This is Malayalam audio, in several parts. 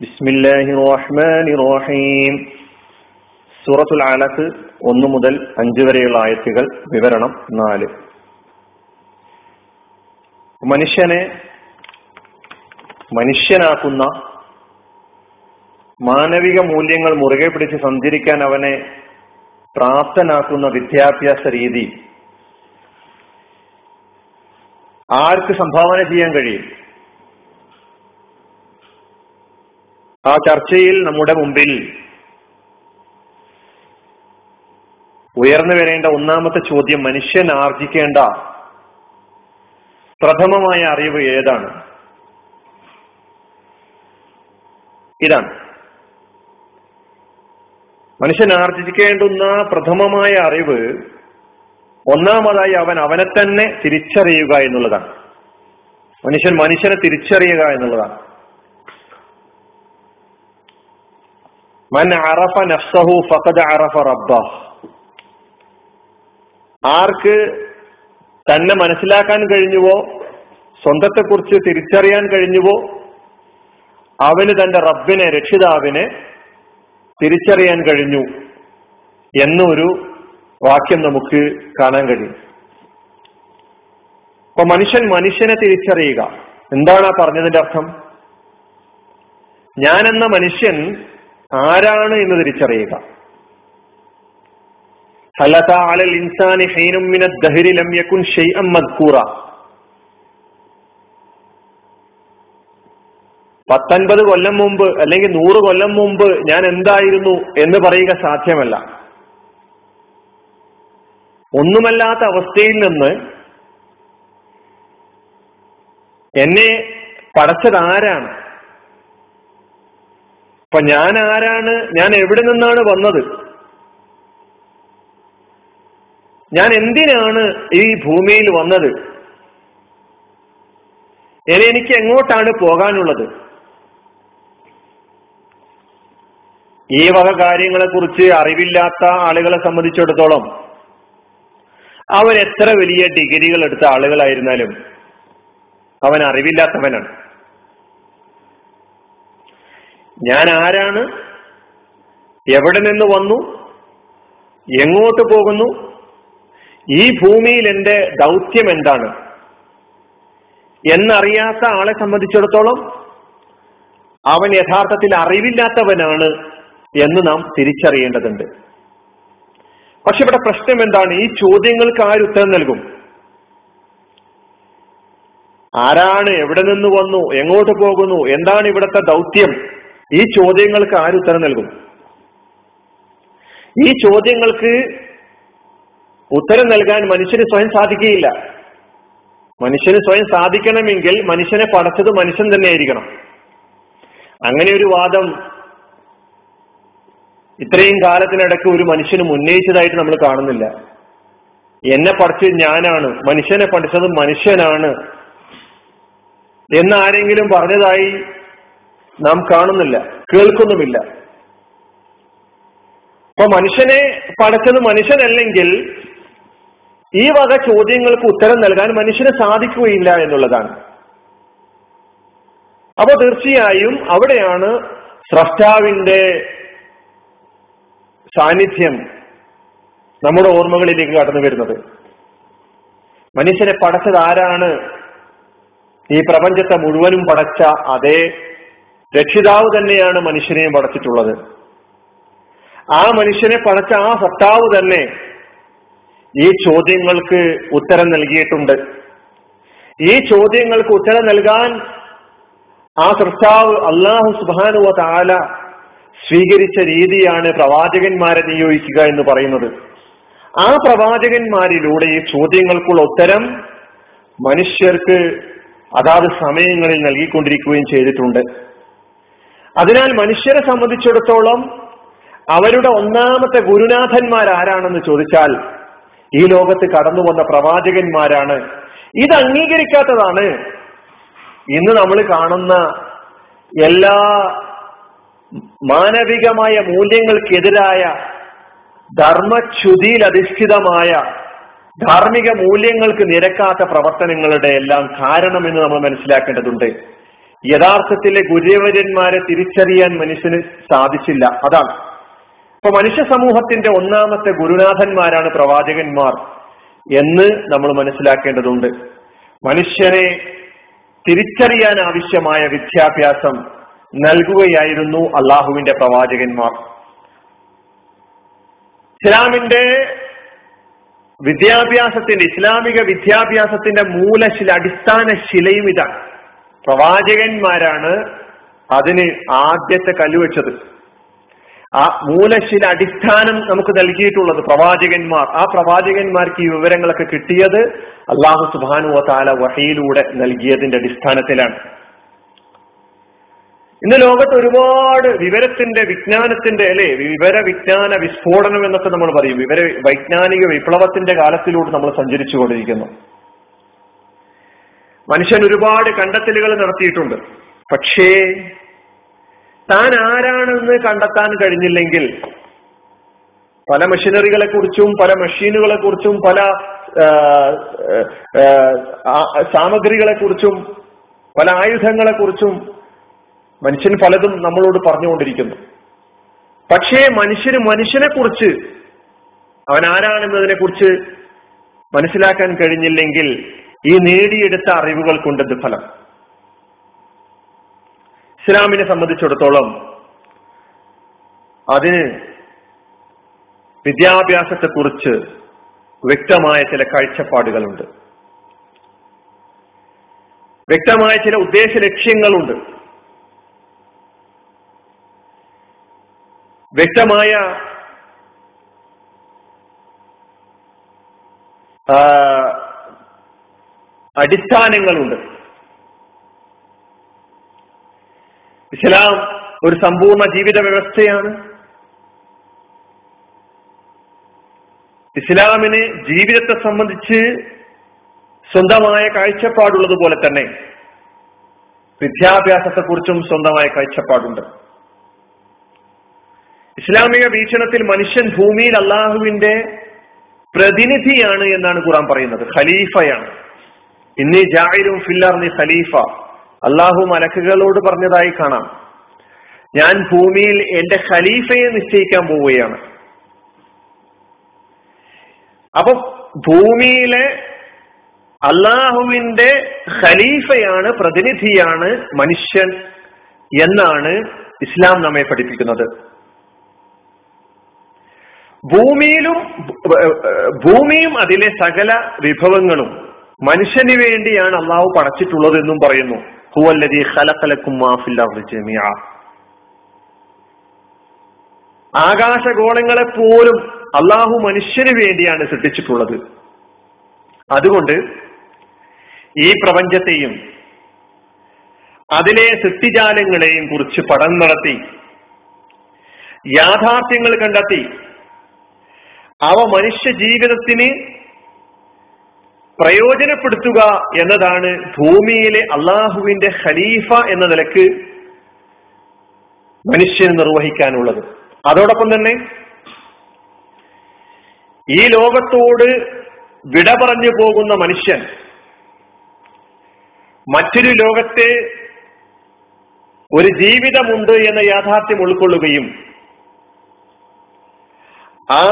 ബിസ്മില്ലാഹി റഹ്മാനി റഹീം സൂറത്തുൽ അലക്ക് ഒന്ന് മുതൽ അഞ്ച് വരെയുള്ള ആയത്തുകൾ വിവരണം നാല്. മനുഷ്യനെ മനുഷ്യനാക്കുന്ന മാനവിക മൂല്യങ്ങൾ മുറുകെ പിടിച്ച് സഞ്ചരിക്കാൻ അവനെ പ്രാപ്തനാക്കുന്ന വിദ്യാഭ്യാസ രീതി ആർക്ക് സംഭാവന ചെയ്യാൻ കഴിയും? ആ ചർച്ചയിൽ നമ്മുടെ മുമ്പിൽ ഉയർന്നു വരേണ്ട ഒന്നാമത്തെ ചോദ്യം മനുഷ്യൻ ആർജിക്കേണ്ട പ്രഥമമായ അറിവ് ഏതാണ്? ഇതാണ്. മനുഷ്യൻ ആർജിക്കേണ്ടുന്ന പ്രഥമമായ അറിവ് ഒന്നാമതായി അവൻ അവനെ തന്നെ തിരിച്ചറിയുക എന്നുള്ളതാണ്. മനുഷ്യൻ മനുഷ്യനെ തിരിച്ചറിയുക എന്നുള്ളതാണ്. ആർക്ക് തന്നെ മനസ്സിലാക്കാൻ കഴിഞ്ഞുവോ സ്വന്തത്തെക്കുറിച്ച് തിരിച്ചറിയാൻ കഴിഞ്ഞുവോ അവന് തന്റെ റബ്ബിനെ രക്ഷിതാവിനെ തിരിച്ചറിയാൻ കഴിഞ്ഞു എന്നൊരു വാക്യം നമുക്ക് കാണാൻ കഴിയും. അപ്പൊ മനുഷ്യൻ മനുഷ്യനെ തിരിച്ചറിയുക. എന്താണ് ആ പറഞ്ഞതിന്റെ അർത്ഥം? ഞാൻ എന്ന മനുഷ്യൻ ആരാണ് എന്ന് തിരിച്ചറിയുക. അലൽ ഇൻസാനി പത്തൊൻപത് കൊല്ലം മുമ്പ് അല്ലെങ്കിൽ നൂറ് കൊല്ലം മുമ്പ് ഞാൻ എന്തായിരുന്നു എന്ന് പറയുക സാധ്യമല്ല. ഒന്നുമല്ലാത്ത അവസ്ഥയിൽ നിന്ന് എന്നെ പടച്ചത് ആരാണ്? അപ്പൊ ഞാൻ ആരാണ് ഞാൻ എവിടെ നിന്നാണ് വന്നത്? ഞാൻ എന്തിനാണ് ഈ ഭൂമിയിൽ വന്നത്? ഇനി എനിക്ക് എങ്ങോട്ടാണ് പോകാനുള്ളത്? ഈ വക കാര്യങ്ങളെ കുറിച്ച് അറിവില്ലാത്ത ആളുകളെ സംബന്ധിച്ചിടത്തോളം അവൻ എത്ര വലിയ ഡിഗ്രികൾ എടുത്ത ആളുകളായിരുന്നാലും അവൻ അറിവില്ലാത്തവനാണ്. ഞാൻ ആരാണ്? എവിടെ നിന്ന് വന്നു? എങ്ങോട്ട് പോകുന്നു? ഈ ഭൂമിയിൽ എന്റെ ദൗത്യം എന്താണ്? എന്നറിയാത്ത ആളെ സംബന്ധിച്ചിടത്തോളം അവൻ യഥാർത്ഥത്തിൽ അറിവില്ലാത്തവനാണ് എന്ന് നാം തിരിച്ചറിയേണ്ടതുണ്ട്. പക്ഷെ ഇവിടെ പ്രശ്നം എന്താണ്? ഈ ചോദ്യങ്ങൾക്ക് ആര് ഉത്തരം നൽകും? ആരാണ്? എവിടെ നിന്ന് വന്നു? എങ്ങോട്ട് പോകുന്നു? എന്താണ് ഇവിടുത്തെ ദൗത്യം? ഈ ചോദ്യങ്ങൾക്ക് ആര് ഉത്തരം നൽകും? ഈ ചോദ്യങ്ങൾക്ക് ഉത്തരം നൽകാൻ മനുഷ്യന് സ്വയം സാധിക്കുകയില്ല. മനുഷ്യന് സ്വയം സാധിക്കണമെങ്കിൽ മനുഷ്യനെ പടച്ചത് മനുഷ്യൻ തന്നെ ആയിരിക്കണം. അങ്ങനെ ഒരു വാദം ഇത്രയും കാലത്തിനിടയ്ക്ക് ഒരു മനുഷ്യന് ഉന്നയിച്ചതായിട്ട് നമ്മൾ കാണുന്നില്ല. എന്നെ പഠിച്ചത് ഞാനാണ് മനുഷ്യനെ പഠിച്ചത് മനുഷ്യനാണ് എന്ന് ആരെങ്കിലും പറഞ്ഞതായി നാം കാണുന്നില്ല കേൾക്കുന്നുമില്ല. അപ്പൊ മനുഷ്യനെ പഠിച്ചത് മനുഷ്യനല്ലെങ്കിൽ ഈ വക ചോദ്യങ്ങൾക്ക് ഉത്തരം നൽകാൻ മനുഷ്യന് സാധിക്കുകയില്ല എന്നുള്ളതാണ്. അപ്പൊ തീർച്ചയായും അവിടെയാണ് സ്രഷ്ടാവിന്റെ സാന്നിധ്യം നമ്മുടെ ഓർമ്മകളിലേക്ക് കടന്നു വരുന്നത്. മനുഷ്യനെ പടച്ചത് ആരാണ്? ഈ പ്രപഞ്ചത്തെ മുഴുവനും പടച്ച അതേ രക്ഷിതാവ് തന്നെയാണ് മനുഷ്യനെ പടച്ചിട്ടുള്ളത്. ആ മനുഷ്യനെ പടച്ച ആ സത്താവ് തന്നെ ഈ ചോദ്യങ്ങൾക്ക് ഉത്തരം നൽകിയിട്ടുണ്ട്. ഈ ചോദ്യങ്ങൾക്ക് ഉത്തരം നൽകാൻ ആ സൃഷ്ടാവ് അള്ളാഹു സുബാനുവ താല സ്വീകരിച്ച രീതിയാണ് പ്രവാചകന്മാരെ നിയോഗിക്കുക എന്ന് പറയുന്നത്. ആ പ്രവാചകന്മാരിലൂടെ ഈ ചോദ്യങ്ങൾക്കുള്ള ഉത്തരം മനുഷ്യർക്ക് അതാത് സമയങ്ങളിൽ നൽകിക്കൊണ്ടിരിക്കുകയും ചെയ്തിട്ടുണ്ട്. അതിനാൽ മനുഷ്യരെ സംബന്ധിച്ചിടത്തോളം അവരുടെ ഒന്നാമത്തെ ഗുരുനാഥന്മാർ ആരാണെന്ന് ചോദിച്ചാൽ ഈ ലോകത്ത് കടന്നു വന്ന പ്രവാചകന്മാരാണ്. ഇത് അംഗീകരിക്കാത്തതാണ്. ഇന്ന് നമ്മൾ കാണുന്ന എല്ലാ മാനവികമായ മൂല്യങ്ങൾക്കെതിരായ ധർമ്മച്യുതിയിൽ അധിഷ്ഠിതമായ ധാർമ്മിക മൂല്യങ്ങൾക്ക് നിരക്കാത്ത പ്രവർത്തനങ്ങളുടെ എല്ലാം കാരണം എന്ന് നമ്മൾ മനസ്സിലാക്കേണ്ടതുണ്ട്. യഥാർത്ഥത്തിലെ ഗുരുവര്യന്മാരെ തിരിച്ചറിയാൻ മനുഷ്യന് സാധിച്ചില്ല. അതാണ്. ഇപ്പൊ മനുഷ്യ സമൂഹത്തിന്റെ ഒന്നാമത്തെ ഗുരുനാഥന്മാരാണ് പ്രവാചകന്മാർ എന്ന് നമ്മൾ മനസ്സിലാക്കേണ്ടതുണ്ട്. മനുഷ്യനെ തിരിച്ചറിയാൻ ആവശ്യമായ വിദ്യാഭ്യാസം നൽകുകയായിരുന്നു അള്ളാഹുവിന്റെ പ്രവാചകന്മാർ. ഇസ്ലാമിന്റെ വിദ്യാഭ്യാസത്തിന്റെ ഇസ്ലാമിക വിദ്യാഭ്യാസത്തിന്റെ മൂലശില അടിസ്ഥാന ശിലയും ഇതാണ്. പ്രവാചകന്മാരാണ് അതിന് ആദ്യത്തെ കല്ലുവെച്ചത്. ആ മൂലശില അടിസ്ഥാനം നമുക്ക് നൽകിയിട്ടുള്ളത് പ്രവാചകന്മാർ. ആ പ്രവാചകന്മാർക്ക് ഈ വിവരങ്ങളൊക്കെ കിട്ടിയത് അള്ളാഹു സുബാനു താല വഹയിലൂടെ നൽകിയതിന്റെ അടിസ്ഥാനത്തിലാണ്. ഇന്ന് ലോകത്ത് ഒരുപാട് വിവരത്തിന്റെ വിജ്ഞാനത്തിന്റെ അല്ലെ വിവര വിജ്ഞാന വിസ്ഫോടനം എന്നൊക്കെ നമ്മൾ പറയും. വിവര വൈജ്ഞാനിക വിപ്ലവത്തിന്റെ കാലത്തിലൂടെ നമ്മൾ സഞ്ചരിച്ചു കൊണ്ടിരിക്കുന്നു മനുഷ്യൻ ഒരുപാട് കണ്ടെത്തലുകൾ നടത്തിയിട്ടുണ്ട്. പക്ഷേ താൻ ആരാണെന്ന് കണ്ടെത്താൻ കഴിഞ്ഞില്ലെങ്കിൽ പല മെഷീനറികളെ കുറിച്ചും പല മെഷീനുകളെ കുറിച്ചും പല സാമഗ്രികളെ കുറിച്ചും പല ആയുധങ്ങളെ കുറിച്ചും മനുഷ്യൻ പലതും നമ്മളോട് പറഞ്ഞുകൊണ്ടിരിക്കുന്നു. പക്ഷേ മനുഷ്യന് മനുഷ്യനെ കുറിച്ച് അവൻ ആരാണെന്നതിനെ കുറിച്ച് മനസ്സിലാക്കാൻ കഴിഞ്ഞില്ലെങ്കിൽ ഈ നേടിയെടുത്ത അറിവുകൾ കൊണ്ടത് ഫലം. ഇസ്ലാമിനെ സംബന്ധിച്ചിടത്തോളം അതിന് വിദ്യാഭ്യാസത്തെക്കുറിച്ച് വ്യക്തമായ ചില കാഴ്ചപ്പാടുകളുണ്ട്. വ്യക്തമായ ചില ഉദ്ദേശ ലക്ഷ്യങ്ങളുണ്ട്. വ്യക്തമായ അടിസ്ഥാനങ്ങളുണ്ട്. ഇസ്ലാം ഒരു സമ്പൂർണ ജീവിത വ്യവസ്ഥയാണ്. ഇസ്ലാമിന് ജീവിതത്തെ സംബന്ധിച്ച് സ്വന്തമായ കാഴ്ചപ്പാടുള്ളതുപോലെ തന്നെ വിദ്യാഭ്യാസത്തെക്കുറിച്ചും സ്വന്തമായ കാഴ്ചപ്പാടുണ്ട്. ഇസ്ലാമിക വീക്ഷണത്തിൽ മനുഷ്യൻ ഭൂമിയിൽ അള്ളാഹുവിന്റെ പ്രതിനിധിയാണ് എന്നാണ് ഖുറാൻ പറയുന്നത്. ഖലീഫയാണ്. ഇന്നി ഫില്ലർ ഫില്ലർനി ഖലീഫ. അള്ളാഹു മലക്കുകളോട് പറഞ്ഞതായി കാണാം. ഞാൻ ഭൂമിയിൽ എന്റെ ഖലീഫയെ നിശ്ചയിക്കാൻ പോവുകയാണ്. അപ്പൊ ഭൂമിയിലെ അള്ളാഹുവിന്റെ ഖലീഫയാണ് പ്രതിനിധിയാണ് മനുഷ്യൻ എന്നാണ് ഇസ്ലാം നമ്മെ പഠിപ്പിക്കുന്നത്. ഭൂമിയിലും ഭൂമിയും അതിലെ സകല വിഭവങ്ങളും മനുഷ്യന് വേണ്ടിയാണ് അള്ളാഹു പടച്ചിട്ടുള്ളത് എന്നും പറയുന്നു ഖലഖലക്കും ജമീഅ. ആകാശഗോളങ്ങളെ പോലും അള്ളാഹു മനുഷ്യന് വേണ്ടിയാണ് സൃഷ്ടിച്ചിട്ടുള്ളത്. അതുകൊണ്ട് ഈ പ്രപഞ്ചത്തെയും അതിലെ സൃഷ്ടിജാലങ്ങളെയും കുറിച്ച് പഠനം നടത്തി യാഥാർത്ഥ്യങ്ങൾ കണ്ടെത്തി അവ മനുഷ്യ ജീവിതത്തിന് പ്രയോജനപ്പെടുത്തുക എന്നതാണ് ഭൂമിയിലെ അള്ളാഹുവിന്റെ ഖലീഫ എന്ന നിലയ്ക്ക് മനുഷ്യന് നിർവഹിക്കാനുള്ളത്. അതോടൊപ്പം തന്നെ ഈ ലോകത്തോട് വിട പറഞ്ഞു പോകുന്ന മനുഷ്യൻ മറ്റൊരു ലോകത്തെ ഒരു ജീവിതമുണ്ട് എന്ന യാഥാർത്ഥ്യം ഉൾക്കൊള്ളുകയും ആ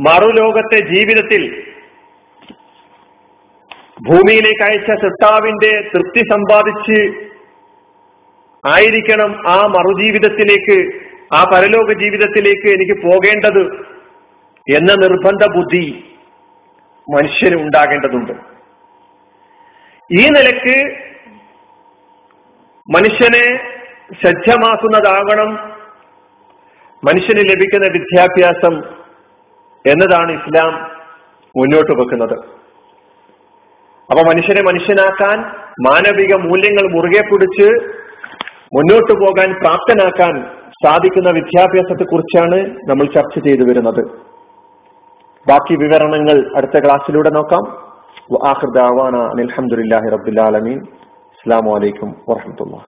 മറുലോകത്തെ ജീവിതത്തിൽ ഭൂമിയിലേക്ക് അയച്ച സൃഷ്ടാവിന്റെ തൃപ്തി സമ്പാദിച്ച് ആയിരിക്കണം ആ മറുജീവിതത്തിലേക്ക് ആ പരലോക ജീവിതത്തിലേക്ക് എനിക്ക് പോകേണ്ടത് എന്ന നിർബന്ധ ബുദ്ധി മനുഷ്യന് ഉണ്ടാകേണ്ടതുണ്ട്. ഈ നിലയ്ക്ക് മനുഷ്യനെ സജ്ജമാക്കുന്നതാകണം മനുഷ്യന് ലഭിക്കുന്ന വിദ്യാഭ്യാസം എന്നതാണ് ഇസ്ലാം മുന്നോട്ട് വെക്കുന്നത്. അപ്പൊ മനുഷ്യനെ മനുഷ്യനാക്കാൻ മാനവിക മൂല്യങ്ങൾ മുറുകെ പിടിച്ച് മുന്നോട്ട് പോകാൻ പ്രാപ്തനാക്കാൻ സാധിക്കുന്ന വിദ്യാഭ്യാസത്തെ കുറിച്ചാണ് നമ്മൾ ചർച്ച ചെയ്തു വരുന്നത്. ബാക്കി വിവരണങ്ങൾ അടുത്ത ക്ലാസ്സിലൂടെ നോക്കാം. അലഹമുല്ലാഹി റബുലാലമീൻ അസ്സാം വലൈക്കും വാഹമത്തുള്ള